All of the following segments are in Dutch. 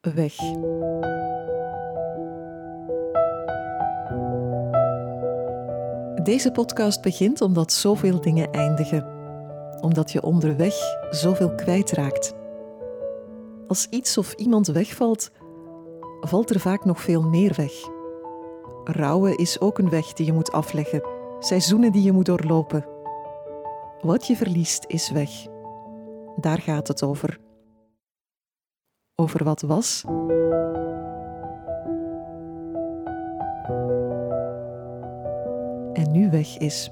weg. Deze podcast begint omdat zoveel dingen eindigen. Omdat je onderweg zoveel kwijtraakt. Als iets of iemand wegvalt, valt er vaak nog veel meer weg. Rouwen is ook een weg die je moet afleggen, seizoenen die je moet doorlopen. Wat je verliest is weg. Daar gaat het over. Over wat was en nu weg is.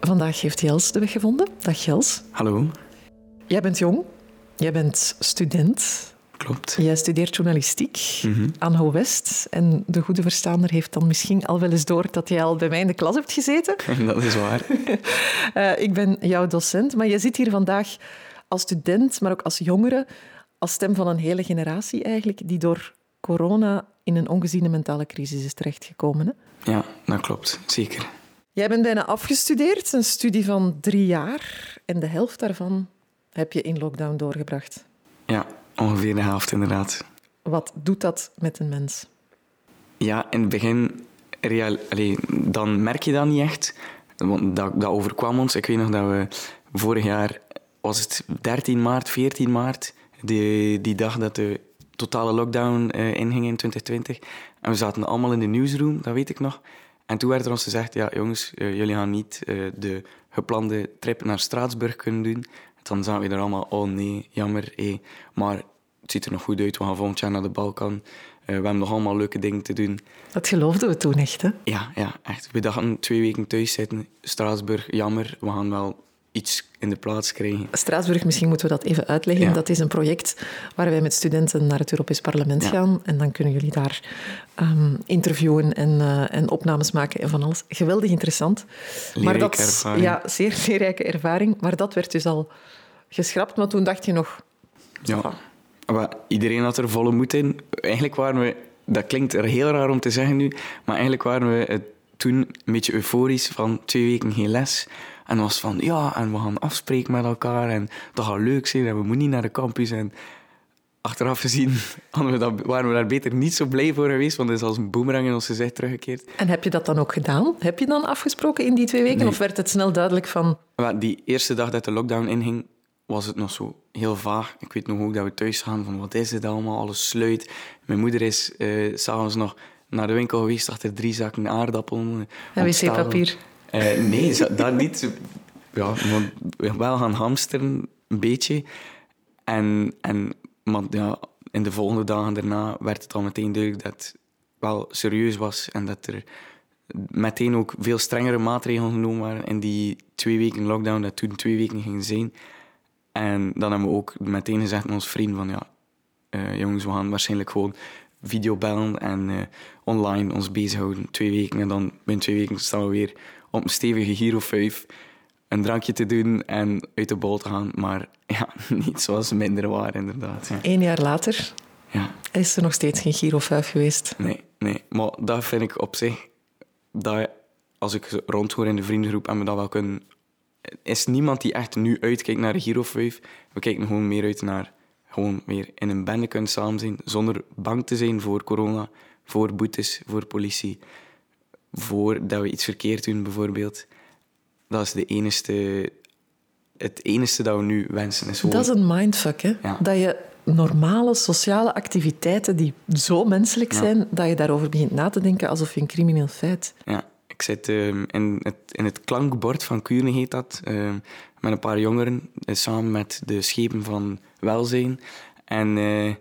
Vandaag heeft Jels de weg gevonden. Dag Jels. Hallo, Jij bent jong. Jij bent student. Klopt. Jij studeert journalistiek Mhm. aan Ho West. En de goede verstaander heeft dan misschien al wel eens door dat jij al bij mij in de klas hebt gezeten. Dat is waar. Eh, ik ben jouw docent, maar je zit hier vandaag als student, maar ook als jongere, als stem van een hele generatie eigenlijk, die door corona in een ongeziene mentale crisis is terechtgekomen. Hè? Ja, dat klopt. Zeker. Jij bent bijna afgestudeerd, een studie van drie jaar, en de helft daarvan heb je in lockdown doorgebracht. Ja, ongeveer de helft inderdaad. Wat doet dat met een mens? Ja, in het begin, real, allee, dan merk je dat niet echt. Want dat, dat overkwam ons. Ik weet nog dat we vorig jaar, was het 13 maart, 14 maart, die, die dag dat de totale lockdown eh, inging in 2020. En we zaten allemaal in de newsroom, dat weet ik nog. En toen werd er ons gezegd, ja jongens, eh, jullie gaan niet eh, de geplande trip naar Straatsburg kunnen doen. Dan zaten we er allemaal, oh nee, jammer. Maar het ziet er nog goed uit, we gaan volgend jaar naar de Balkan. Eh, we hebben nog allemaal leuke dingen te doen. Dat geloofden we toen echt, hè? Ja, ja, echt. We dachten twee weken thuis zitten. Straatsburg, jammer. We gaan wel iets in de plaats krijgen. Straatsburg, misschien moeten we dat even uitleggen. Ja. Dat is een project waar wij met studenten naar het Europees Parlement Ja. gaan. En dan kunnen jullie daar ehm, interviewen en, eh, en opnames maken en van alles. Geweldig interessant. Leerrijke ervaring. Ja, zeer leerrijke ervaring. Maar dat werd dus al geschrapt. Maar toen dacht je nog... Ja. Maar iedereen had er volle moed in. Eigenlijk waren we... Dat klinkt er heel raar om te zeggen nu, maar eigenlijk waren we toen een beetje euforisch van twee weken geen les. En was van, ja, en we gaan afspreken met elkaar en dat gaat leuk zijn en we moeten niet naar de campus. En achteraf gezien we dat, waren we daar beter niet zo blij voor geweest, want het is als een boemerang in ons gezicht teruggekeerd. En heb je dat dan ook gedaan? Heb je dan afgesproken in die twee weken? Nee. Of werd het snel duidelijk van... Maar die eerste dag dat de lockdown inging, was het nog zo heel vaag. Ik weet nog ook dat we thuis gaan van wat is dit allemaal, alles sluit. Mijn moeder is s s'avonds nog naar de winkel geweest achter drie zakken aardappelen. En wc-papier? Eh, nee, dat niet. Ja, maar wel gaan hamsteren, een beetje. En, en maar ja, in de volgende dagen daarna werd het al meteen duidelijk dat het wel serieus was en dat er meteen ook veel strengere maatregelen genomen waren in die twee weken lockdown, dat toen twee weken ging zijn. En dan hebben we ook meteen gezegd aan ons vriend van ja, eh, jongens, we gaan waarschijnlijk gewoon videobellen en eh, online ons bezighouden. Twee weken en dan binnen twee weken staan we weer op een stevige Giro 5 een drankje te doen en uit de bol te gaan. Maar ja, niet zoals ze minder waren inderdaad. Ja. Eén jaar later ja, is er nog steeds geen Giro 5 geweest. nee, nee. Maar dat vind ik op zich, dat als ik rondhoor in de vriendengroep en we dat wel kunnen... is niemand die echt nu uitkijkt naar de Giro 5. We kijken gewoon meer uit naar gewoon weer in een bende kunnen samen zijn, zonder bang te zijn voor corona, voor boetes, voor politie, voor dat we iets verkeerd doen bijvoorbeeld. Dat is de enige, het enige dat we nu wensen. Is gewoon, Dat is een mindfuck, hè? Ja. Dat je normale sociale activiteiten die zo menselijk Ja. zijn, dat je daarover begint na te denken alsof je een crimineel feit... Ja, ik zit ehm, in, het, in het klankbord van Kuurne, heet dat, ehm, met een paar jongeren, eh, samen met de schepen van welzijn. En eh,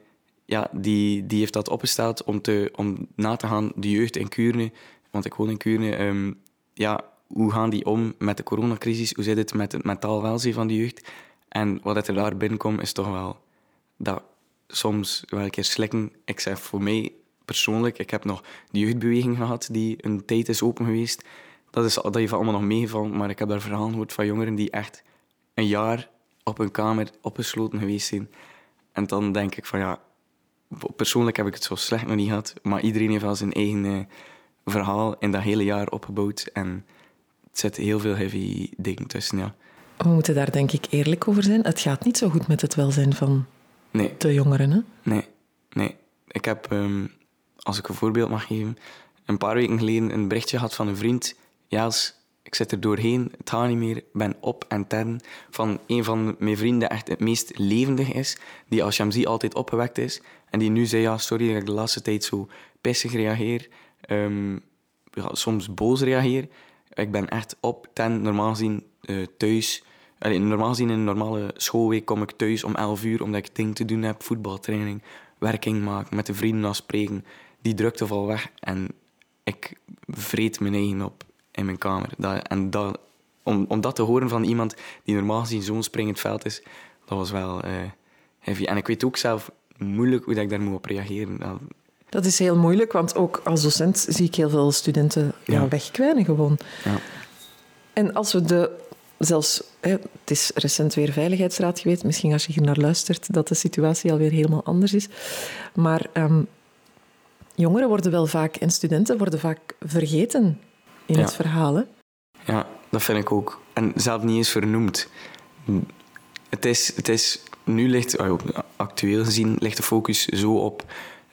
ja, die, die heeft dat opgesteld om, te, om na te gaan, de jeugd in Kuurne, want ik woon in Kuurne, ehm, ja, hoe gaan die om met de coronacrisis? Hoe zit het met het mentaal welzijn van de jeugd? En wat er daar binnenkomt, is toch wel dat soms wel een keer slikken. Ik zeg voor mij persoonlijk, ik heb nog de jeugdbeweging gehad die een tijd is open geweest. Dat, is, dat heeft allemaal nog meegevallen, maar ik heb daar verhalen gehoord van jongeren die echt een jaar op een kamer opgesloten geweest zijn. En dan denk ik van ja, persoonlijk heb ik het zo slecht nog niet gehad, maar iedereen heeft wel zijn eigen eh, verhaal in dat hele jaar opgebouwd. En het zit heel veel heavy dingen tussen, ja. We moeten daar denk ik eerlijk over zijn. Het gaat niet zo goed met het welzijn van Nee, de jongeren. Hè? nee, nee. Ik heb, ehm, als ik een voorbeeld mag geven, een paar weken geleden een berichtje gehad van een vriend. Jaals, ik zit er doorheen, het gaat niet meer, ben op en ten. Van een van mijn vrienden echt het meest levendig is, die als je hem ziet altijd opgewekt is. En die nu zei, ja, sorry dat ik de laatste tijd zo pissig reageer. Ehm, soms boos reageer. Ik ben echt op ten, normaal gezien eh, thuis. Normaal gezien in een normale schoolweek kom ik thuis om 11 uur, omdat ik dingen te doen heb, voetbaltraining, werking maken, met de vrienden afspreken. Die drukte valt weg en ik vreet mijn eigen op in mijn kamer. Dat, en dat, om, om dat te horen van iemand die normaal gezien zo'n springend veld is, dat was wel eh, heavy. En ik weet ook zelf moeilijk hoe ik daar moet op reageren. Dat- is heel moeilijk, want ook als docent zie ik heel veel studenten ja. Wegkwijnen gewoon. ja. En als we de... Zelfs, het is recent weer Veiligheidsraad geweest. Misschien als je hier naar luistert, dat de situatie alweer helemaal anders is. Maar ehm, jongeren worden wel vaak, en studenten worden vaak vergeten in Ja. het verhaal. Hè? Ja, dat vind ik ook. En zelf niet eens vernoemd. Het is, het is, nu ligt, ah, actueel gezien, ligt de focus zo op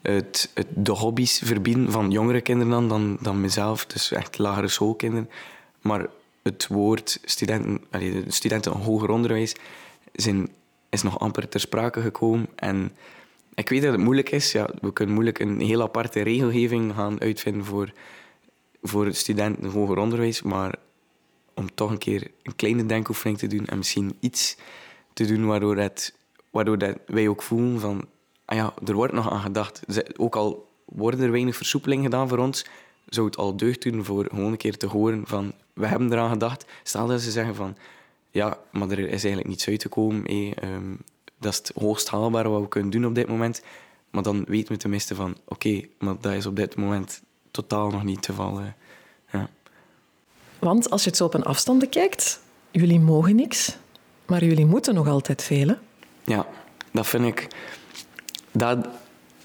het, het, de hobby's verbieden van jongere kinderen dan, dan, dan mezelf. Dus echt lagere schoolkinderen. Maar het woord studenten, allee, de studenten hoger onderwijs zijn, is nog amper ter sprake gekomen. En ik weet dat het moeilijk is. Ja, we kunnen moeilijk een heel aparte regelgeving gaan uitvinden voor, voor studenten hoger onderwijs. Maar om toch een keer een kleine denkoefening te doen en misschien iets te doen waardoor, het, waardoor dat wij ook voelen van, ah ja, er wordt nog aan gedacht. Ook al worden er weinig versoepelingen gedaan voor ons, zou het al deugd doen voor gewoon een keer te horen van, we hebben eraan gedacht. Stel dat ze zeggen van, ja, maar er is eigenlijk niets uitgekomen. hé, ehm, dat is het hoogst haalbare wat we kunnen doen op dit moment. Maar dan weten we tenminste van, oké, maar dat is op dit moment totaal nog niet het geval. eh. ja. Want als je het zo op een afstand bekijkt, jullie mogen niks, maar jullie moeten nog altijd veel. hè? Ja, dat vind ik. Dat,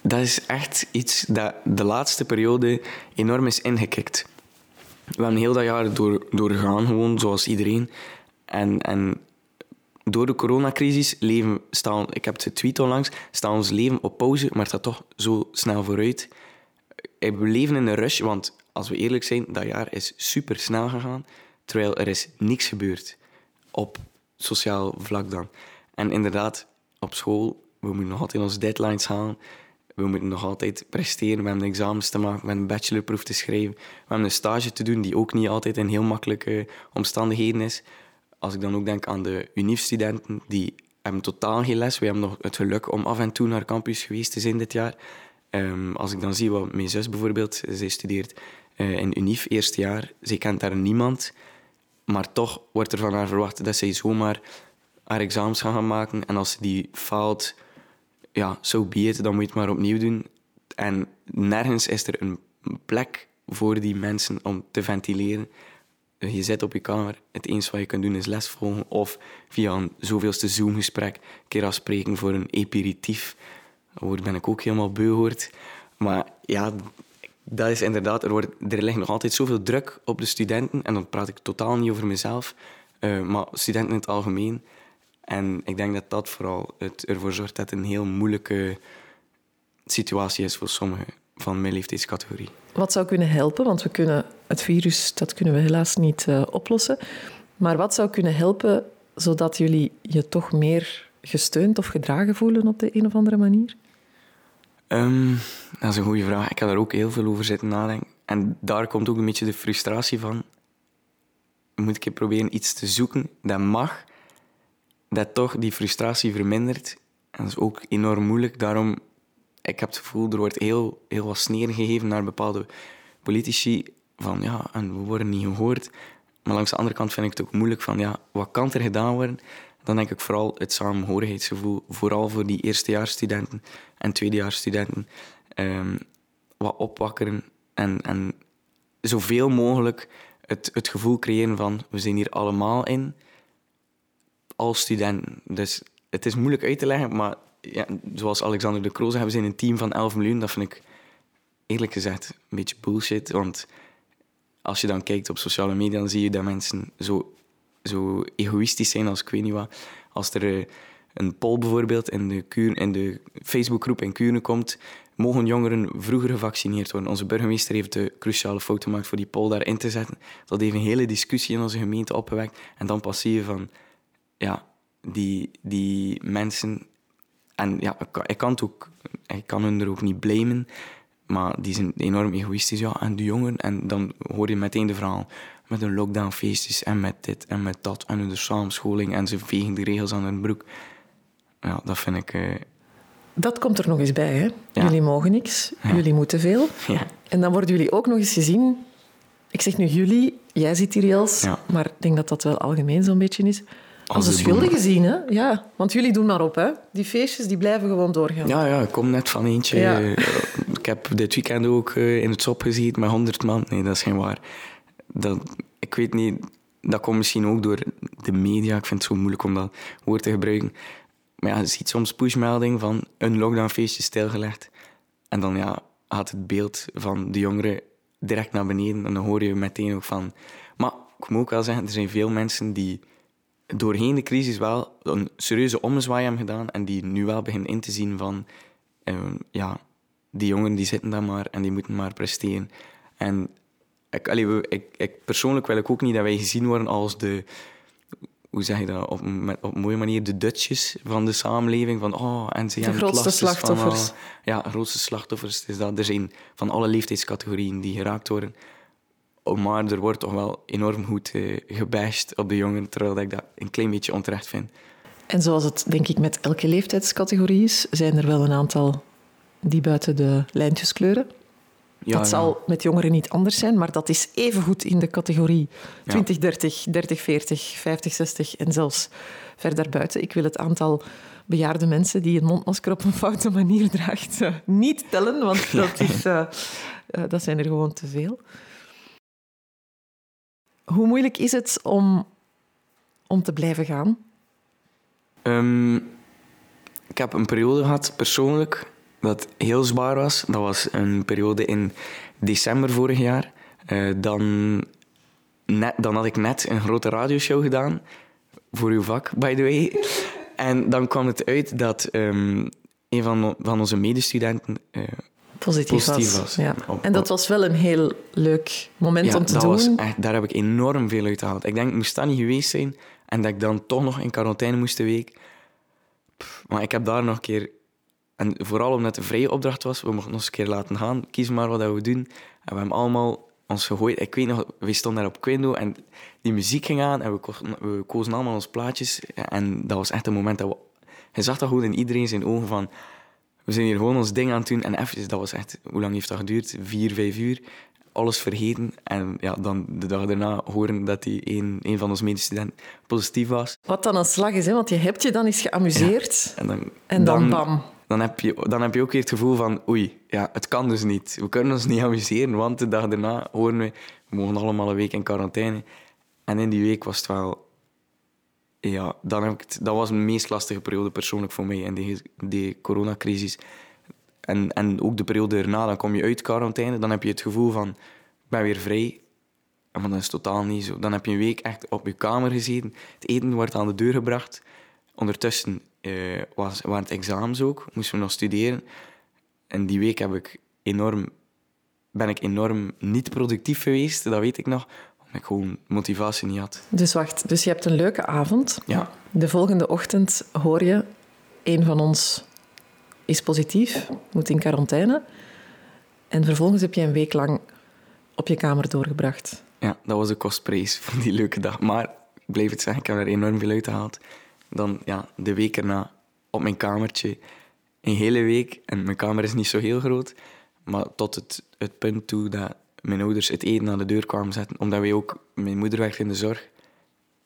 dat is echt iets dat de laatste periode enorm is ingekikt. We hebben heel dat jaar door, doorgegaan, gewoon zoals iedereen. En, en door de coronacrisis leven, staan, ik heb het getweet onlangs, staat ons leven op pauze, maar het gaat toch zo snel vooruit. Eh, We leven in een rush, want als we eerlijk zijn, dat jaar is super snel gegaan, terwijl er is niks gebeurd op sociaal vlak dan. En inderdaad, op school, we moeten nog altijd onze deadlines halen. We moeten nog altijd presteren. We hebben examens te maken, we hebben een bachelorproef te schrijven. We hebben een stage te doen die ook niet altijd in heel makkelijke omstandigheden is. Als ik dan ook denk aan de UNIF-studenten, die hebben totaal geen les. We hebben nog het geluk om af en toe naar campus geweest te zijn dit jaar. Ehm, als ik dan zie wat mijn zus bijvoorbeeld, zij studeert eh, in UNIF, eerste jaar. Zij kent daar niemand. Maar toch wordt er van haar verwacht dat zij zomaar haar examens gaan, gaan maken. En als ze die faalt, ja, so be it, dan moet je het maar opnieuw doen. En nergens is er een plek voor die mensen om te ventileren. Je zit op je kamer, het enige wat je kunt doen is les volgen of via een zoveelste Zoom-gesprek een keer afspreken voor een aperitief. Woord ben ik ook helemaal beu hoort. Maar ja, dat is inderdaad, er, wordt, er ligt nog altijd zoveel druk op de studenten. En dan praat ik totaal niet over mezelf, eh, maar studenten in het algemeen. En ik denk dat dat vooral het ervoor zorgt dat het een heel moeilijke situatie is voor sommigen van mijn leeftijdscategorie. Wat zou kunnen helpen? Want we kunnen het virus, dat kunnen we helaas niet eh, oplossen. Maar wat zou kunnen helpen zodat jullie je toch meer gesteund of gedragen voelen op de een of andere manier? Ehm, dat is een goede vraag. Ik heb daar ook heel veel over zitten nadenken. En daar komt ook een beetje de frustratie van. Moet ik proberen iets te zoeken dat mag, dat toch die frustratie vermindert. En dat is ook enorm moeilijk. Daarom, ik heb het gevoel, er wordt heel, heel wat sneer gegeven naar bepaalde politici. Van ja, en we worden niet gehoord. Maar langs de andere kant vind ik het ook moeilijk van ja, wat kan er gedaan worden? Dan denk ik vooral het samenhorigheidsgevoel, vooral voor die eerstejaarsstudenten en tweedejaarsstudenten, ehm, wat opwakkeren en, en zoveel mogelijk het, het gevoel creëren van we zijn hier allemaal in als studenten. Dus het is moeilijk uit te leggen, maar ja, zoals Alexander de Croo we zijn een team van 11 miljoen. Dat vind ik eerlijk gezegd een beetje bullshit, want als je dan kijkt op sociale media, dan zie je dat mensen zo, zo egoïstisch zijn als ik weet niet wat. Als er eh, een poll bijvoorbeeld in de, Kuur, in de Facebookgroep in Kuurne komt, mogen jongeren vroeger gevaccineerd worden. Onze burgemeester heeft de cruciale fout gemaakt voor die poll daarin te zetten. Dat heeft een hele discussie in onze gemeente opgewekt. En dan pas zie je van, ja, die, die mensen... En ja, ik kan, het ook, ik kan hun er ook niet blamen, maar die zijn enorm egoïstisch. Ja, en de jongeren, en dan hoor je meteen de verhaal met hun lockdownfeestjes en met dit en met dat en de samenscholing en ze vegen de regels aan hun broek. Ja, dat vind ik... Uh... Dat komt er nog eens bij, hè? Jullie mogen niks, jullie moeten veel. Ja. En dan worden jullie ook nog eens gezien... Ik zeg nu jullie, jij zit hier, Jels, maar ik denk dat dat wel algemeen zo'n beetje is. Als, een schuldige zien, hè? Ja, want jullie doen maar op, hè? Die feestjes die blijven gewoon doorgaan. Ja, ja, ik kom net van eentje. Eh, ik heb dit weekend ook eh, in het shop gezien met 100 man. Nee, dat is geen waar. Dat, ik weet niet, dat komt misschien ook door de media. Ik vind het zo moeilijk om dat woord te gebruiken. Maar ja, je ziet soms pushmelding van een lockdownfeestje stilgelegd. En dan ja, gaat het beeld van de jongeren direct naar beneden. En dan hoor je meteen ook van... Maar ik moet ook wel zeggen, er zijn veel mensen die doorheen de crisis wel een serieuze ommezwaai hebben gedaan en die nu wel beginnen in te zien van... Uh, ja, die jongeren die zitten daar maar en die moeten maar presteren. En ik, allee, ik, ik, persoonlijk wil ik ook niet dat wij gezien worden als de hoe zeg je dat, op, met, op een mooie manier de Dutches van de samenleving. Van, oh, en ze de grootste slachtoffers. Van, ja, grootste slachtoffers. is dat. Er zijn van alle leeftijdscategorieën die geraakt worden. Maar er wordt toch wel enorm goed uh, gebashed op de jongeren, terwijl ik dat een klein beetje onterecht vind. En zoals het denk ik met elke leeftijdscategorie is, zijn er wel een aantal die buiten de lijntjes kleuren. Ja, dat zal met jongeren niet anders zijn, maar dat is evengoed in de categorie 20, 30, 30, 40, 50, 60 en zelfs verder buiten. Ik wil het aantal bejaarde mensen die een mondmasker op een foute manier draagt uh, niet tellen, want dat, is, uh, uh, dat zijn er gewoon te veel. Hoe moeilijk is het om, om te blijven gaan? Um, ik heb een periode gehad, persoonlijk, dat heel zwaar was. Dat was een periode in december vorig jaar. Uh, dan, net, dan had ik net een grote radioshow gedaan. Voor uw vak, by the way. En dan kwam het uit dat um, een van, van onze medestudenten uh, positief, positief, was. Ja. en dat was wel een heel leuk moment om te doen. Echt, daar heb ik enorm veel uit gehaald. Ik denk, moest dat niet geweest zijn en dat ik dan toch nog in quarantaine moest een week. maar ik heb daar nog een keer en vooral omdat het een vrije opdracht was, we mochten ons een keer laten gaan, kies maar wat we doen. En we hebben allemaal ons gegooid. Ik weet nog, we stonden daar op Quindo en die muziek ging aan en we kozen, we kozen allemaal ons plaatjes. En dat was echt een moment dat we... Je zag dat goed in iedereen zijn ogen van... We zijn hier gewoon ons ding aan het doen. En even, dat was echt... Hoe lang heeft dat geduurd? Vier, vijf uur. Alles vergeten. En ja, dan de dag daarna horen dat die een, een van onze medestudenten positief was. Wat dan een slag is, hè? want je hebt je dan eens geamuseerd. en dan, en dan, dan bam dan heb, je, dan heb je ook weer het gevoel van oei, ja, het kan dus niet. We kunnen ons niet amuseren, want de dag daarna horen we, we mogen allemaal een week in quarantaine. En in die week was het wel... Ja, dan heb ik het, dat was de meest lastige periode persoonlijk voor mij in die, die coronacrisis. En, en ook de periode erna, dan kom je uit quarantaine, dan heb je het gevoel van, ik ben weer vrij. En dat is totaal niet zo. Dan heb je een week echt op je kamer gezeten. Het eten wordt aan de deur gebracht. Ondertussen uh, was, waren het examens ook, moesten we nog studeren. En die week heb ik enorm, ben ik enorm niet productief geweest, dat weet ik nog, ik gewoon motivatie niet had. Dus wacht, dus je hebt een leuke avond. Ja. De volgende ochtend hoor je, een van ons is positief, moet in quarantaine. En vervolgens heb je een week lang op je kamer doorgebracht. Ja, dat was de kostprijs van die leuke dag. Maar ik blijf het zeggen, ik heb er enorm veel uitgehaald. Dan ja, de week erna op mijn kamertje. Een hele week. En mijn kamer is niet zo heel groot. Maar tot het, het punt toe dat mijn ouders het eten aan de deur kwamen zetten. Omdat wij ook... Mijn moeder werkt in de zorg.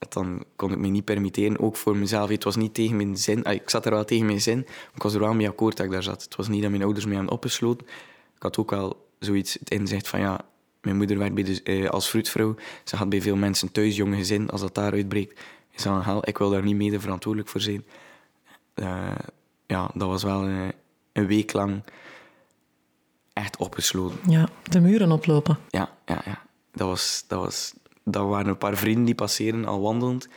Dan kon ik me niet permitteren, ook voor mezelf. Het was niet tegen mijn zin. Ah, ik zat er wel tegen mijn zin. Ik was er wel mee akkoord dat ik daar zat. Het was niet dat mijn ouders mij aan opgesloten. Ik had ook wel zoiets het inzicht van ja... Mijn moeder werkt bij eh, als fruitvrouw. Ze gaat bij veel mensen thuis, jonge gezin. Als dat daar uitbreekt, is dat een hel. Ik wil daar niet mede verantwoordelijk voor zijn. Uh, ja, dat was wel een, een, week lang echt opgesloten. Ja, de muren oplopen. Ja, ja, ja. dat, was, dat, was, dat waren een paar vrienden die passeren al wandelend.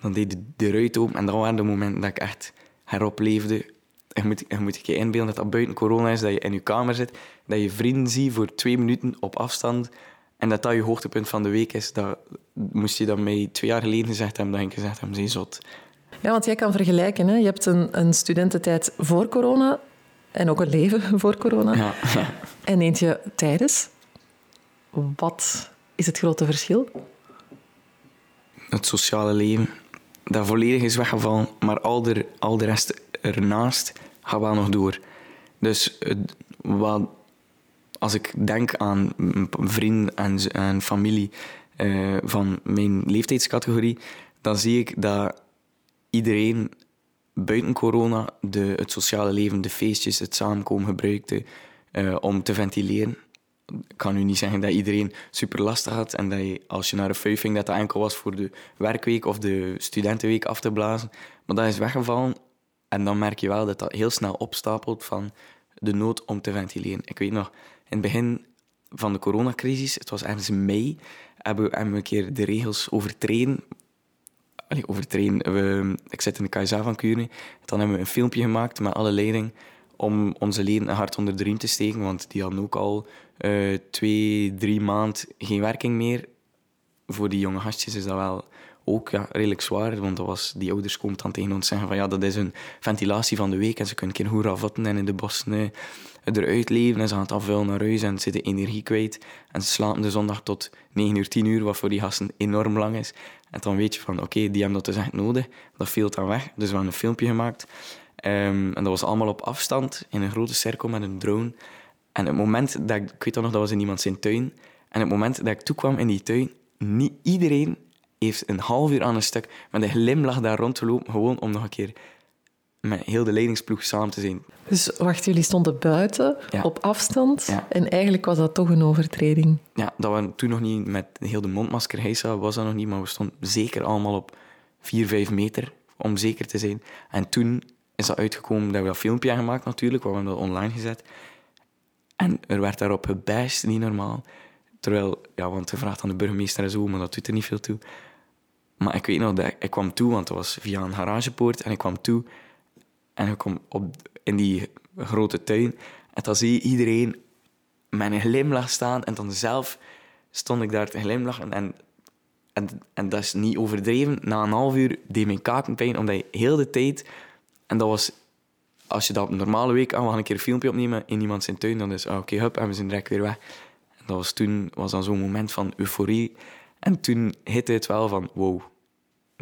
Dan deed de, de ruit open en dat waren de momenten dat ik echt heropleefde. Je moet, je moet je inbeelden dat dat buiten corona is, dat je in je kamer zit, dat je vrienden ziet voor twee minuten op afstand en dat dat je hoogtepunt van de week is. Dat moest je dat mij twee jaar geleden gezegd hebben, dat ik gezegd heb, ze zot. Ja, want jij kan vergelijken. Hè? Je hebt een, een studententijd voor corona en ook een leven voor corona. Ja, ja. En eentje tijdens. Wat is het grote verschil? Het sociale leven, dat volledig is weggevallen, maar al de, al de rest ernaast gaat wel nog door. Dus het- wat, als ik denk aan vrienden en, en familie eh, van mijn leeftijdscategorie, dan zie ik dat iedereen buiten corona de, het sociale leven, de feestjes, het samenkomen gebruikte eh, om te ventileren. Ik kan nu niet zeggen dat iedereen super lastig had en dat je, als je naar een fuif ging, dat dat enkel was voor de werkweek of de studentenweek af te blazen. Maar dat is weggevallen en dan merk je wel dat dat heel snel opstapelt van de nood om te ventileren. Ik weet nog, in het begin van de coronacrisis, het was ergens mei, hebben we een keer de regels overtreden. Allee, overtreden. We, ik zit in de KSA van Kuurne. Dan hebben we een filmpje gemaakt met alle leiding om onze leden een hart onder de riem te steken, want die hadden ook al eh, twee, drie maanden geen werking meer. Voor die jonge gastjes is dat wel ook redelijk zwaar, want dat was, die ouders komen dan tegen ons zeggen van ja, dat is een ventilatie van de week en ze kunnen een keer goed ravotten en in de bossen eruit leven en ze gaan het afvuilen naar huis en ze zitten energie kwijt en ze slapen de zondag tot 9 uur, 10 uur, wat voor die gasten enorm lang is. En dan weet je van oké, die hebben dat dus echt nodig, dat viel dan weg. Dus we hebben een filmpje gemaakt Ehm, en dat was allemaal op afstand, in een grote cirkel met een drone. En het moment dat ik, ik weet dat nog, dat was in iemand zijn tuin. En het moment dat ik toekwam in die tuin, niet iedereen heeft een half uur aan een stuk met een glimlach daar rond te lopen, gewoon om nog een keer met heel de leidingsploeg samen te zijn. Dus wacht, jullie stonden buiten, Ja. op afstand. Ja. En eigenlijk was dat toch een overtreding. Ja, dat we toen nog niet met heel de mondmasker hijsa, was dat nog niet, maar we stonden zeker allemaal op 4, 5 meter om zeker te zijn. En toen is dat uitgekomen dat we dat filmpje hebben gemaakt natuurlijk, we hebben dat online gezet. En er werd daarop gebashed, niet normaal. Terwijl, ja, want je vraagt aan de burgemeester en zo, maar dat doet er niet veel toe. Maar ik weet nog dat ik, ik kwam toe, want dat was via een garagepoort, en ik kwam toe en ik kwam op, in die grote tuin. En dan zie je iedereen met een glimlach staan. En dan zelf stond ik daar te glimlachen. En, en, en dat is niet overdreven. Na een half uur deed mijn kaken pijn, omdat je heel de tijd... En dat was... Als je dat op een normale week... Ah, we gaan een keer een filmpje opnemen in iemand zijn tuin. Dan is ah, oké, hup, en we zijn direct weer weg. En dat was toen was dan zo'n moment van euforie. En toen hitte het wel van... Wow,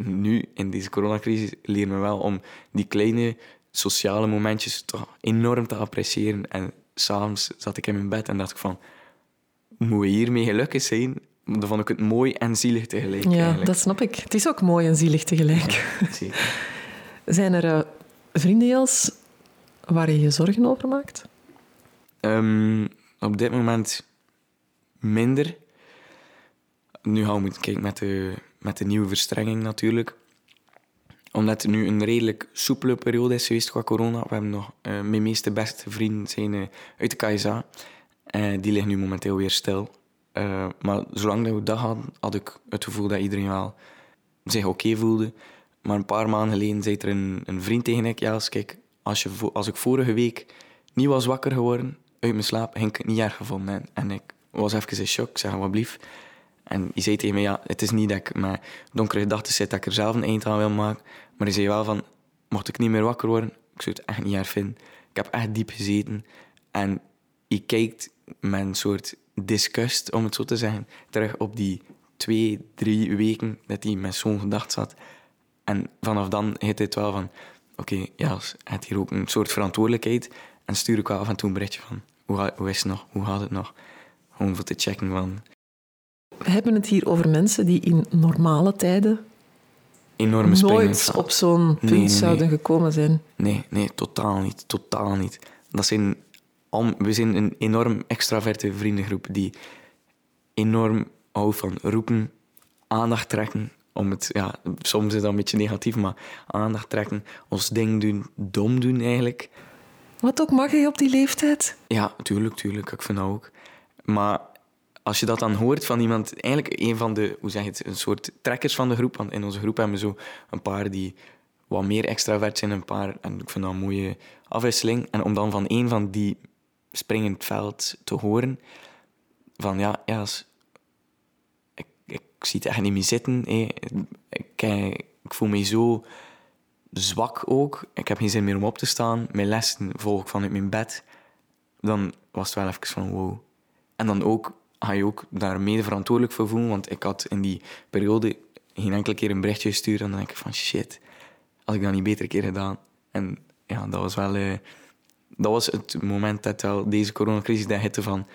nu, in deze coronacrisis, leren we wel om die kleine sociale momentjes toch enorm te appreciëren. En s'avonds zat ik in mijn bed en dacht ik van... Moet we hiermee gelukkig zijn? Dan vond ik het mooi en zielig tegelijk. Ja, eigenlijk. dat snap ik. Het is ook mooi en zielig tegelijk. Zeker. Zijn er eh, vrienden, Jels, waar je je zorgen over maakt? Ehm, op dit moment minder. Nu gaan we moeten kijken met de, met de nieuwe verstrenging natuurlijk. Omdat het nu een redelijk soepele periode is geweest qua corona. We hebben nog... eh, mijn meeste beste vrienden zijn eh, uit de KSA. En die liggen nu momenteel weer stil. Eh, maar zolang dat we dat hadden, had ik het gevoel dat iedereen wel zich oké voelde. Maar een paar maanden geleden zei er een, een vriend tegen ik... Ja, als, kijk, als, ik vorige week niet was wakker geworden uit mijn slaap, ging ik het niet erg gevonden. En, ik was even in shock. Zei, wat blief. En hij zei tegen mij, ja, het is niet dat ik met donkere gedachten zit, dat ik er zelf een eind aan wil maken. Maar hij zei wel van, mocht ik niet meer wakker worden, ik zou het echt niet erg vinden. Ik heb echt diep gezeten. En je kijkt met een soort disgust, om het zo te zeggen, terug op die twee, drie weken dat hij met zo'n gedacht zat. En vanaf dan heet het wel van, oké, ja, als- hij heeft hier ook een soort verantwoordelijkheid. En stuur ik wel af en toe een berichtje van, hoe, hoe is het nog, hoe gaat het nog? Gewoon voor te checken van, We hebben het hier over mensen die in normale tijden enorme nooit op zo'n punt Nee, nee, zouden nee. gekomen zijn. Nee, nee, totaal niet. Totaal niet. Dat zijn, we zijn een enorm extraverte vriendengroep die enorm houdt van roepen, aandacht trekken. Om het, ja, soms is dat een beetje negatief, maar aandacht trekken, ons ding doen, dom doen eigenlijk. Wat ook mag je op die leeftijd? Ja, tuurlijk, tuurlijk. Ik vind dat ook. Maar als je dat dan hoort van iemand, eigenlijk een van de, hoe zeg je het, een soort trekkers van de groep. Want in onze groep hebben we zo een paar die wat meer extravert zijn, een paar, en ik vind dat een mooie afwisseling. En om dan van een van die springend veld te horen, van ja, ja ik, ik zie het echt niet meer zitten. Ik, ik voel me zo zwak ook. Ik heb geen zin meer om op te staan. Mijn lessen volg ik vanuit mijn bed. Dan was het wel even van wow. En dan ook ga je ook daar mede verantwoordelijk voor voelen. Want ik had in die periode geen enkele keer een berichtje gestuurd. En dan denk ik van shit, als ik dat niet beter keer gedaan. En ja, dat was wel... Uh, dat was het moment dat wel deze coronacrisis dat hitte van...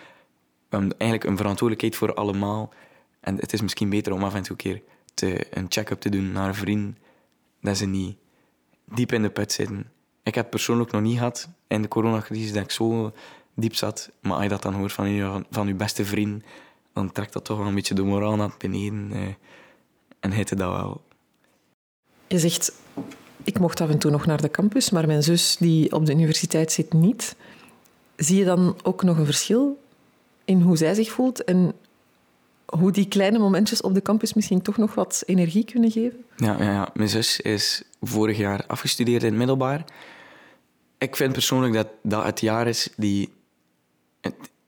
Eigenlijk een verantwoordelijkheid voor allemaal. En het is misschien beter om af en toe een keer te, een check-up te doen naar een vriend. Dat ze niet diep in de put zitten. Ik heb persoonlijk nog niet gehad in de coronacrisis dat ik zo diep zat. Maar als je dat dan hoort van je, van je beste vriend, dan trekt dat toch wel een beetje de moraal naar beneden. Eh, en hitte dat wel. Je zegt, ik mocht af en toe nog naar de campus, maar mijn zus die op de universiteit zit niet. Zie je dan ook nog een verschil in hoe zij zich voelt en hoe die kleine momentjes op de campus misschien toch nog wat energie kunnen geven? Ja, ja, ja. mijn zus is vorig jaar afgestudeerd in het middelbaar. Ik vind persoonlijk dat dat het jaar is die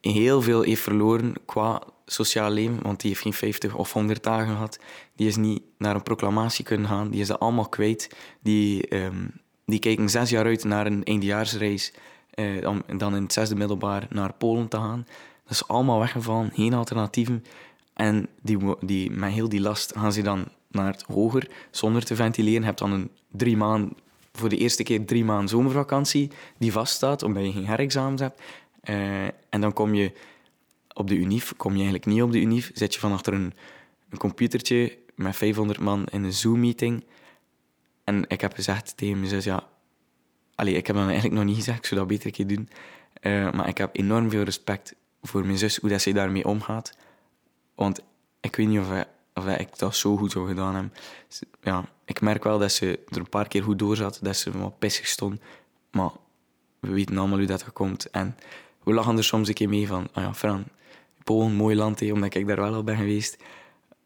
heel veel heeft verloren qua sociaal leven, want die heeft geen 50 of 100 dagen gehad. Die is niet naar een proclamatie kunnen gaan, die is dat allemaal kwijt. Die, um, die kijken zes jaar uit naar een eindejaarsreis, uh, om dan in het zesde middelbaar naar Polen te gaan. Dat is allemaal weggevallen, geen alternatieven. En die, die, met heel die last gaan ze dan naar het hoger, zonder te ventileren. Je hebt dan een drie maanden, voor de eerste keer drie maanden zomervakantie, die vaststaat, omdat je geen herexamens hebt. Uh, en dan kom je op de UNIF, kom je eigenlijk niet op de UNIF, zit je van achter een, een computertje met 500 man in een Zoom-meeting. En ik heb gezegd tegen mijn zus, ja... Allee, ik heb dat eigenlijk nog niet gezegd, ik zou dat beter een keer doen. Uh, maar ik heb enorm veel respect voor mijn zus, hoe dat zij daarmee omgaat. Want ik weet niet of, hij, of ik dat zo goed zou gedaan hebben. Ja, ik merk wel dat ze er een paar keer goed door zat, dat ze wat pissig stond. Maar we weten allemaal hoe dat komt. En we lachen er soms een keer mee van, ah ja, Fran, Polen, mooi land, hé, omdat ik daar wel al ben geweest.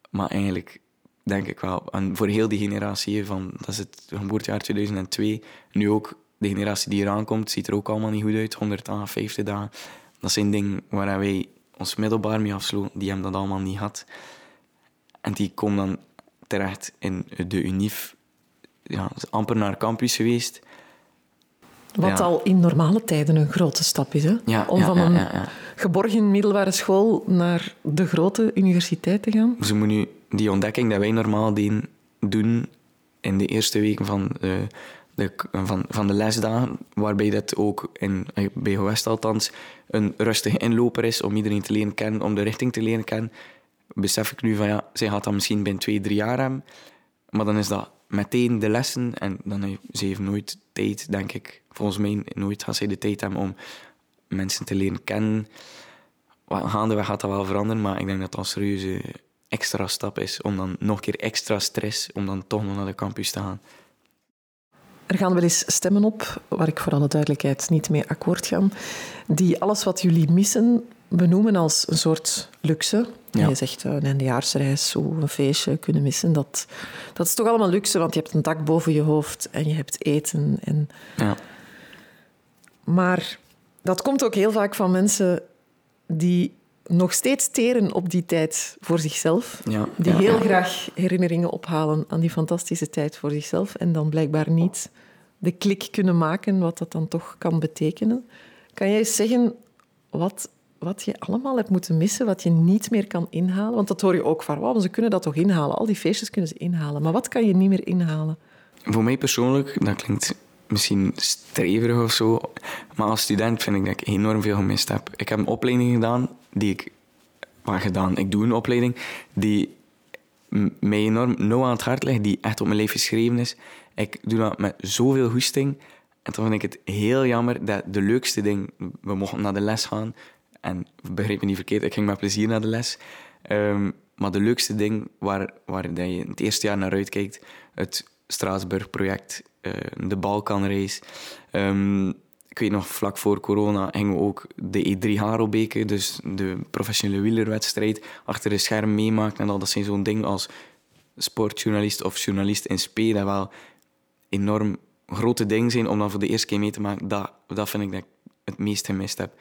Maar eigenlijk denk ik wel, en voor heel die generatie, van, dat is het geboortejaar 2002, nu ook de generatie die eraan komt, ziet er ook allemaal niet goed uit, 150 dagen. Dat zijn dingen waar wij ons middelbaar mee afsloten, die hebben dat allemaal niet gehad. En die komen dan terecht in de UNIF, ja, amper naar campus geweest. Wat al in normale tijden een grote stap is. Hè? Ja, Om van een geborgen middelbare school naar de grote universiteit te gaan. Ze moeten nu die ontdekking dat wij normaal doen in de eerste weken van de, de, van, van de lesdagen, waarbij dat ook in, bij Gewest althans een rustige inloper is om iedereen te leren kennen, om de richting te leren kennen, besef ik nu van ja, zij gaat dat misschien binnen twee, drie jaar hebben, maar dan is dat meteen de lessen en dan heeft ze heeft nooit tijd, denk ik. Volgens mij nooit gaat zij de tijd hebben om mensen te leren kennen. Gaandeweg gaat dat wel veranderen, maar ik denk dat dat een serieuze extra stap is om dan nog een keer extra stress om dan toch nog naar de campus te gaan. Er gaan wel eens stemmen op, waar ik voor alle duidelijkheid niet mee akkoord ga, die alles wat jullie missen benoemen als een soort luxe. Je zegt uh, een eindejaarsreis, zo een feestje kunnen missen. Dat, dat is toch allemaal luxe, want je hebt een dak boven je hoofd en je hebt eten. En... Ja. Maar dat komt ook heel vaak van mensen die nog steeds teren op die tijd voor zichzelf. Ja, die heel graag herinneringen ophalen aan die fantastische tijd voor zichzelf en dan blijkbaar niet de klik kunnen maken wat dat dan toch kan betekenen. Kan jij eens zeggen wat, wat je allemaal hebt moeten missen, wat je niet meer kan inhalen? Want dat hoor je ook van, wow, ze kunnen dat toch inhalen. Al die feestjes kunnen ze inhalen. Maar wat kan je niet meer inhalen? Voor mij persoonlijk, dat klinkt misschien streverig of zo. Maar als student vind ik dat ik enorm veel gemist heb. Ik heb een opleiding gedaan die ik... Gedaan? Ik doe een opleiding die mij enorm nauw aan het hart ligt, die echt op mijn leven geschreven is. Ik doe dat met zoveel goesting. En dan vind ik het heel jammer dat de leukste ding... We mochten naar de les gaan. En begreep me niet verkeerd, ik ging met plezier naar de les. Um, maar de leukste ding waar, waar dat je het eerste jaar naar uitkijkt... Het Straatsburg-project, de Balkanrace... Um, ik weet nog, vlak voor corona gingen we ook de E3 Harelbeke, dus de professionele wielerwedstrijd, achter de scherm meemaken. En al dat zijn zo'n ding als sportjournalist of journalist in SP, dat wel enorm grote dingen zijn om dan voor de eerste keer mee te maken. Dat, dat vind ik dat ik het meest gemist heb.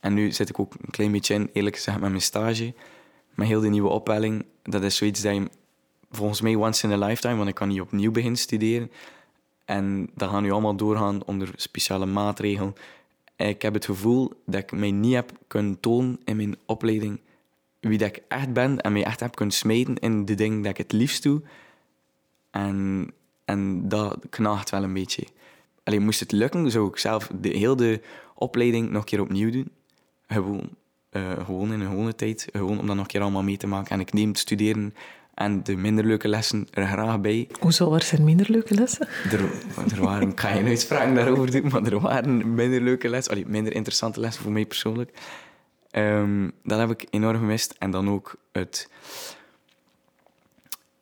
En nu zit ik ook een klein beetje in, eerlijk gezegd, met mijn stage. Met heel de nieuwe opwelling. Dat is zoiets dat je volgens mij once in a lifetime, want ik kan niet opnieuw beginnen studeren. En dat gaan nu allemaal doorgaan onder speciale maatregelen. Ik heb het gevoel dat ik mij niet heb kunnen tonen in mijn opleiding wie dat ik echt ben en mij echt heb kunnen smeden in de dingen dat ik het liefst doe. En, en dat knaagt wel een beetje. Alleen moest het lukken, zou ik zelf de hele opleiding nog een keer opnieuw doen. Gewoon, uh, gewoon in een gewone tijd. Gewoon om dat nog een keer allemaal mee te maken. En ik neem het studeren en de minder leuke lessen er graag bij. Hoezo waren er minder leuke lessen? Er, er waren, ik ga geen uitspraken daarover doen, maar er waren minder leuke lessen. Allee, minder interessante lessen voor mij persoonlijk. Um, dat heb ik enorm gemist. En dan ook het,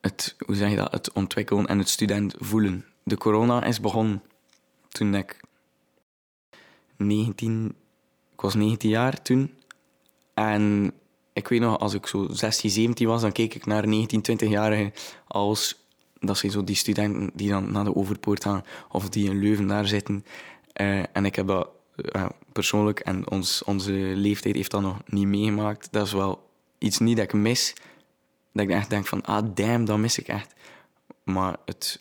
het, hoe zeg je dat, het ontwikkelen en het student voelen. De corona is begonnen toen ik 19... Ik was 19 jaar toen. En ik weet nog, als ik zo 16, 17 was, dan keek ik naar 19, 20-jarigen als... Dat zijn zo die studenten die dan naar de Overpoort gaan of die in Leuven daar zitten. Uh, en ik heb dat uh, persoonlijk en ons, onze leeftijd heeft dat nog niet meegemaakt. Dat is wel iets niet dat ik mis. Dat ik echt denk van, ah damn, dat mis ik echt. Maar het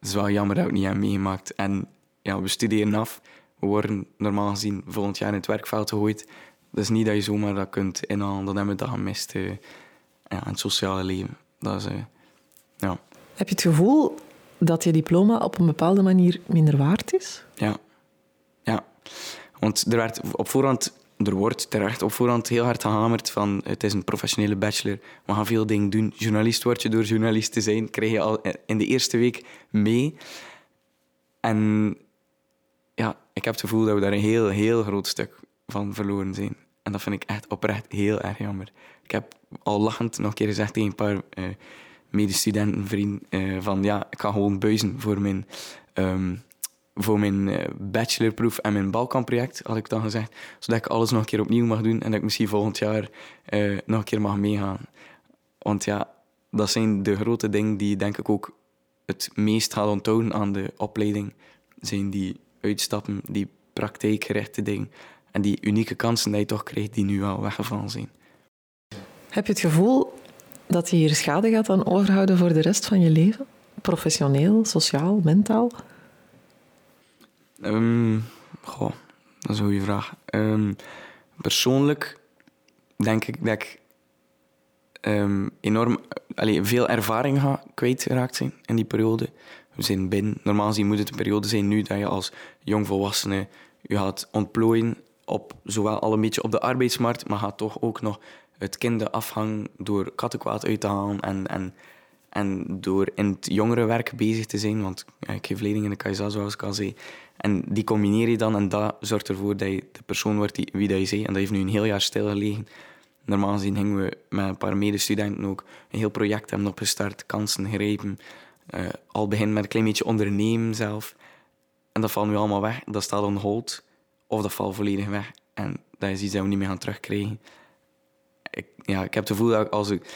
is wel jammer dat ik het niet heb meegemaakt. En ja, we studeren af. We worden normaal gezien volgend jaar in het werkveld gegooid. Dat is niet dat je zomaar dat kunt inhalen. Dat hebben we dan gemist uh, ja, in het sociale leven. Dat is, uh, ja. Heb je het gevoel dat je diploma op een bepaalde manier minder waard is? Ja. Ja. Want er werd op voorhand er wordt terecht op voorhand heel hard gehamerd van het is een professionele bachelor, we gaan veel dingen doen. Journalist word je door journalist te zijn, krijg je al in de eerste week mee. En ja, ik heb het gevoel dat we daar een heel, heel groot stuk van verloren zijn. En dat vind ik echt oprecht heel erg jammer. Ik heb al lachend nog een keer gezegd tegen een paar uh, medestudenten, vrienden, uh, van ja, ik ga gewoon buizen voor mijn, um, voor mijn uh, bachelorproef en mijn Balkanproject, had ik dan gezegd. Zodat ik alles nog een keer opnieuw mag doen en dat ik misschien volgend jaar nog een keer mag meegaan. Want ja, dat zijn de grote dingen die denk ik ook het meest gaat onthouden aan de opleiding. Zijn die uitstappen, die praktijkgerichte dingen. En die unieke kansen die je toch krijgt, die nu al weggevallen zijn. Heb je het gevoel dat je hier schade gaat aan overhouden voor de rest van je leven? Professioneel, sociaal, mentaal? Um, goh, dat is een goede vraag. Um, persoonlijk denk ik dat ik um, enorm allee, veel ervaring ga kwijtgeraakt zijn in die periode. We zijn binnen. Normaal gezien moet het een periode zijn nu dat je als jongvolwassene je gaat ontplooien op zowel al een beetje op de arbeidsmarkt, maar gaat toch ook nog het kinderafhang door kattenkwaad uit te halen en, en, en door in het jongerenwerk bezig te zijn. Want ik geef leiding in de KSA, zoals ik al zei. En die combineer je dan en dat zorgt ervoor dat je de persoon wordt die, wie dat je zei. En dat heeft nu een heel jaar stilgelegen. Normaal gezien gingen we met een paar medestudenten ook een heel project hebben opgestart, kansen grijpen. Uh, al begin met een klein beetje ondernemen zelf. En dat valt nu allemaal weg. Dat staat on hold. Of dat valt volledig weg. En dat is iets dat we niet meer gaan terugkrijgen. Ik, ja, ik heb het gevoel dat als ik,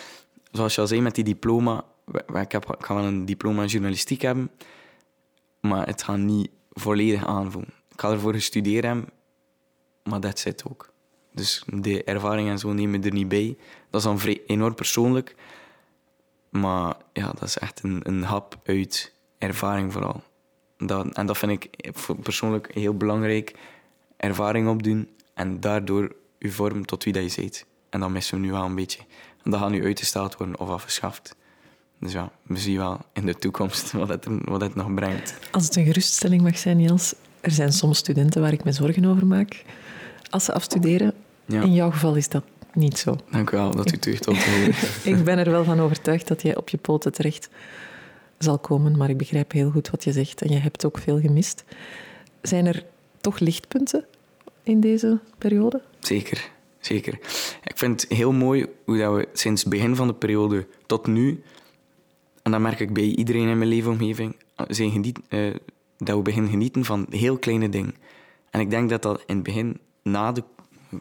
zoals je al zei met die diploma, ik, heb, ik ga wel een diploma in journalistiek hebben, maar het gaat niet volledig aanvoelen. Ik ga ervoor gestudeerd hebben, maar dat zit ook. Dus de ervaring en zo nemen er niet bij. Dat is dan vrij, enorm persoonlijk. Maar ja, dat is echt een, een hap uit ervaring vooral. Dat, en dat vind ik persoonlijk heel belangrijk ervaring opdoen en daardoor je vorm tot wie dat je bent. En dat missen we nu wel een beetje. En dat gaat nu uitgesteld worden of afgeschaft. Dus ja, we zien wel in de toekomst wat het, wat het nog brengt. Als het een geruststelling mag zijn, Jans, er zijn soms studenten waar ik me zorgen over maak als ze afstuderen. Ja. In jouw geval is dat niet zo. Dank u wel dat u terug tot horen. ik ben er wel van overtuigd dat jij op je poten terecht zal komen, maar ik begrijp heel goed wat je zegt en je hebt ook veel gemist. Zijn er toch lichtpunten in deze periode? Zeker, zeker. Ik vind het heel mooi hoe dat we sinds het begin van de periode tot nu, en dat merk ik bij iedereen in mijn leefomgeving, zijn uh, dat we beginnen genieten van heel kleine dingen. En ik denk dat dat in het begin, na de,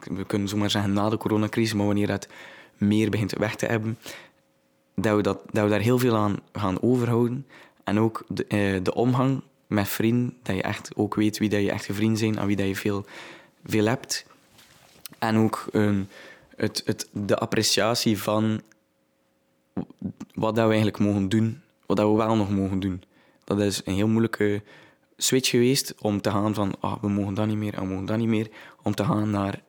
we kunnen zomaar zeggen na de coronacrisis, maar wanneer het meer begint weg te hebben, dat we, dat, dat we daar heel veel aan gaan overhouden. En ook de, eh, de omgang met vrienden, dat je echt ook weet wie dat je echte vrienden zijn, aan wie dat je veel, veel hebt. En ook um, het, het, de appreciatie van wat dat we eigenlijk mogen doen, wat dat we wel nog mogen doen. Dat is een heel moeilijke switch geweest om te gaan van ah, we mogen dat niet meer en we mogen dat niet meer, om te gaan naar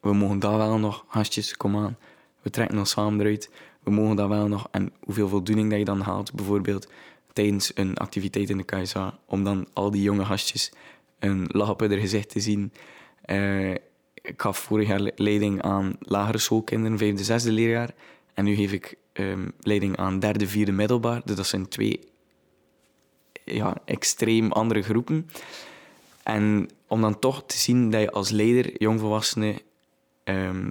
we mogen dat wel nog, gastjes, kom aan. We trekken ons samen eruit, we mogen dat wel nog. En hoeveel voldoening dat je dan haalt, bijvoorbeeld tijdens een activiteit in de KSA, om dan al die jonge gastjes een lach op hun gezicht te zien. Uh, ik gaf vorig jaar leiding aan lagere schoolkinderen, vijfde, zesde leerjaar. En nu geef ik um, leiding aan derde, vierde middelbaar. Dus dat zijn twee ja, extreem andere groepen. En om dan toch te zien dat je als leider, jongvolwassenen, um,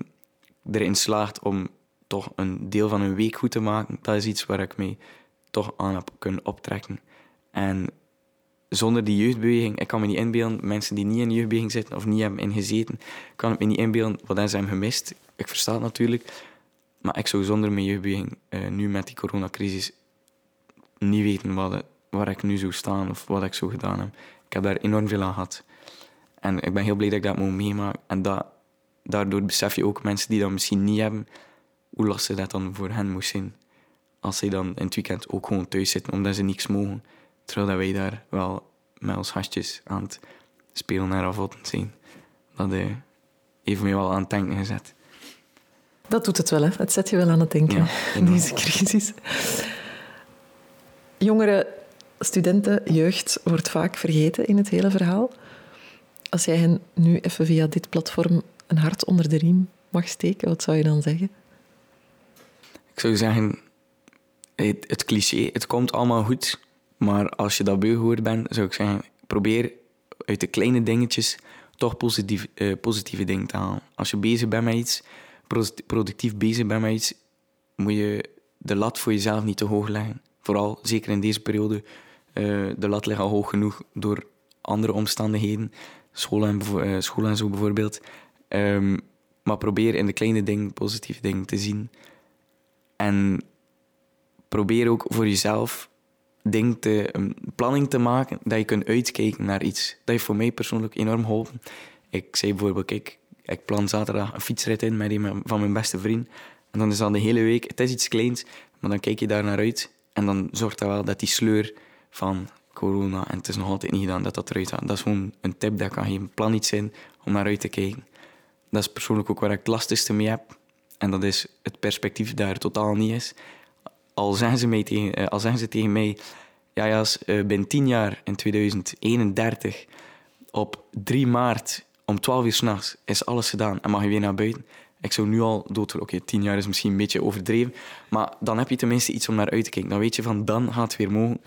erin slaagt om toch een deel van hun week goed te maken, dat is iets waar ik mee toch aan heb kunnen optrekken. En zonder die jeugdbeweging, ik kan me niet inbeelden, mensen die niet in de jeugdbeweging zitten of niet hebben ingezeten, kan ik me niet inbeelden wat ze hebben gemist. Ik versta het natuurlijk, maar ik zou zonder mijn jeugdbeweging uh, nu met die coronacrisis niet weten wat, waar ik nu zou staan of wat ik zo gedaan heb. Ik heb daar enorm veel aan gehad. En ik ben heel blij dat ik dat moet meemaken. En dat, daardoor besef je ook mensen die dat misschien niet hebben, hoe lastig dat dan voor hen moest zijn. Als ze dan in het weekend ook gewoon thuis zitten omdat ze niks mogen. Terwijl dat wij daar wel met ons gastjes aan het spelen en ravotten zijn. Dat uh, heeft mij wel aan het denken gezet. Dat doet het wel, hè? Het zet je wel aan het denken, ja, deze crisis. Jongeren, studenten, jeugd wordt vaak vergeten in het hele verhaal. Als jij hen nu even via dit platform een hart onder de riem mag steken, wat zou je dan zeggen? Ik zou zeggen, het, het cliché, het komt allemaal goed. Maar als je dat beu gehoord bent, zou ik zeggen, probeer uit de kleine dingetjes toch positief, uh, positieve dingen te halen. Als je bezig bent met iets, productief bezig bent met iets, moet je de lat voor jezelf niet te hoog leggen. Vooral, zeker in deze periode, uh, de lat ligt al hoog genoeg door andere omstandigheden. School en, uh, school en zo bijvoorbeeld. Um, maar probeer in de kleine dingen positieve dingen te zien. En probeer ook voor jezelf ding te, een planning te maken dat je kunt uitkijken naar iets. Dat heeft voor mij persoonlijk enorm geholpen. Ik zei bijvoorbeeld, kijk, ik plan zaterdag een fietsrit in met een van mijn beste vriend. En dan is dat de hele week, het is iets kleins, maar dan kijk je daar naar uit. En dan zorgt dat wel dat die sleur van corona, en het is nog altijd niet gedaan, dat dat eruit gaat. Dat is gewoon een tip dat kan geven. Plan iets in om naar uit te kijken. Dat is persoonlijk ook waar ik het lastigste mee heb. En dat is het perspectief daar totaal niet is al zeggen ze, mij tegen, eh, al zeggen ze tegen mij, ja, ja, uh, binnen tien jaar, in 2031, op 3 maart om 12 uur s'nachts is alles gedaan en mag je weer naar buiten. Ik zou nu al dood Oké, okay, tien jaar is misschien een beetje overdreven, maar dan heb je tenminste iets om naar uit te kijken. Dan weet je van, dan gaat het weer mogen.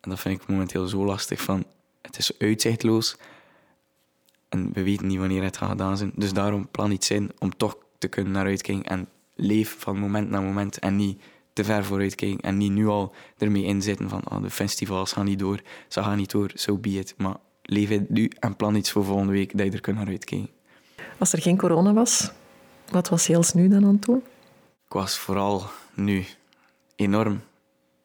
En dat vind ik momenteel zo lastig van, het is uitzichtloos. En we weten niet wanneer het gaat gedaan zijn. Dus daarom plan iets in om toch te kunnen naar uitkijken en leef van moment naar moment en niet te ver vooruit kijken en niet nu al ermee inzitten van oh, de festivals gaan niet door, ze gaan niet door, so be it. Maar leef het nu en plan iets voor volgende week dat je er kunt naar uitkijken. Als er geen corona was, wat was Jels nu dan aan het doen? Ik was vooral nu enorm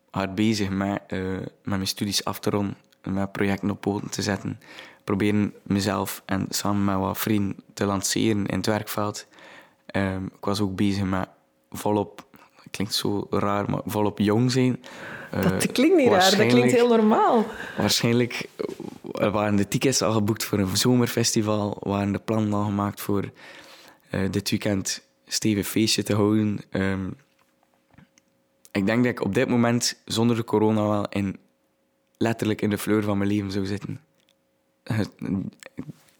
hard bezig met, uh, met mijn studies af te ronden, met projecten op poten te zetten. Proberen mezelf en samen met wat vrienden te lanceren in het werkveld. Uh, ik was ook bezig met volop klinkt zo raar, maar volop jong zijn. Dat klinkt niet raar, dat klinkt heel normaal. Waarschijnlijk waren de tickets al geboekt voor een zomerfestival, waren de plannen al gemaakt voor uh, dit weekend stevig feestje te houden. Um, ik denk dat ik op dit moment, zonder de corona, wel in, letterlijk in de fleur van mijn leven zou zitten.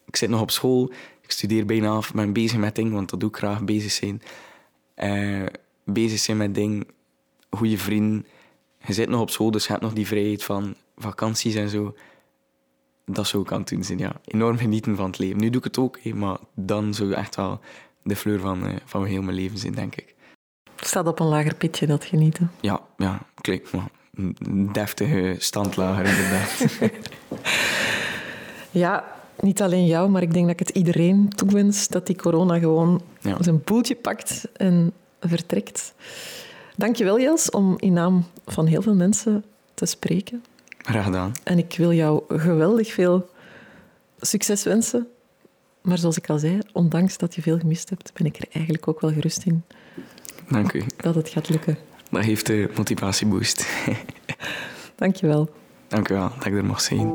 Ik zit nog op school, ik studeer bijna af, ben bezig met dingen, want dat doe ik graag, bezig zijn. Uh, bezig zijn met dingen, goede vrienden. Je zit nog op school, dus je hebt nog die vrijheid van vakanties en zo. Dat zou ik aan het doen zijn, ja. Enorm genieten van het leven. Nu doe ik het ook, maar dan zou echt wel de fleur van, uh, van heel mijn leven zijn, denk ik. Staat op een lager pitje, dat genieten. Ja, ja maar een deftige standlager, inderdaad. Ja, niet alleen jou, maar ik denk dat ik het iedereen toewens dat die corona gewoon Ja. zijn boeltje pakt en vertrekt. Dankjewel, Jels, om in naam van heel veel mensen te spreken. Graag gedaan. En ik wil jou geweldig veel succes wensen. Maar zoals ik al zei, ondanks dat je veel gemist hebt, ben ik er eigenlijk ook wel gerust in Dank u. dat het gaat lukken. Dat heeft de motivatieboost. Dankjewel. Dank u wel dat ik er mocht zijn.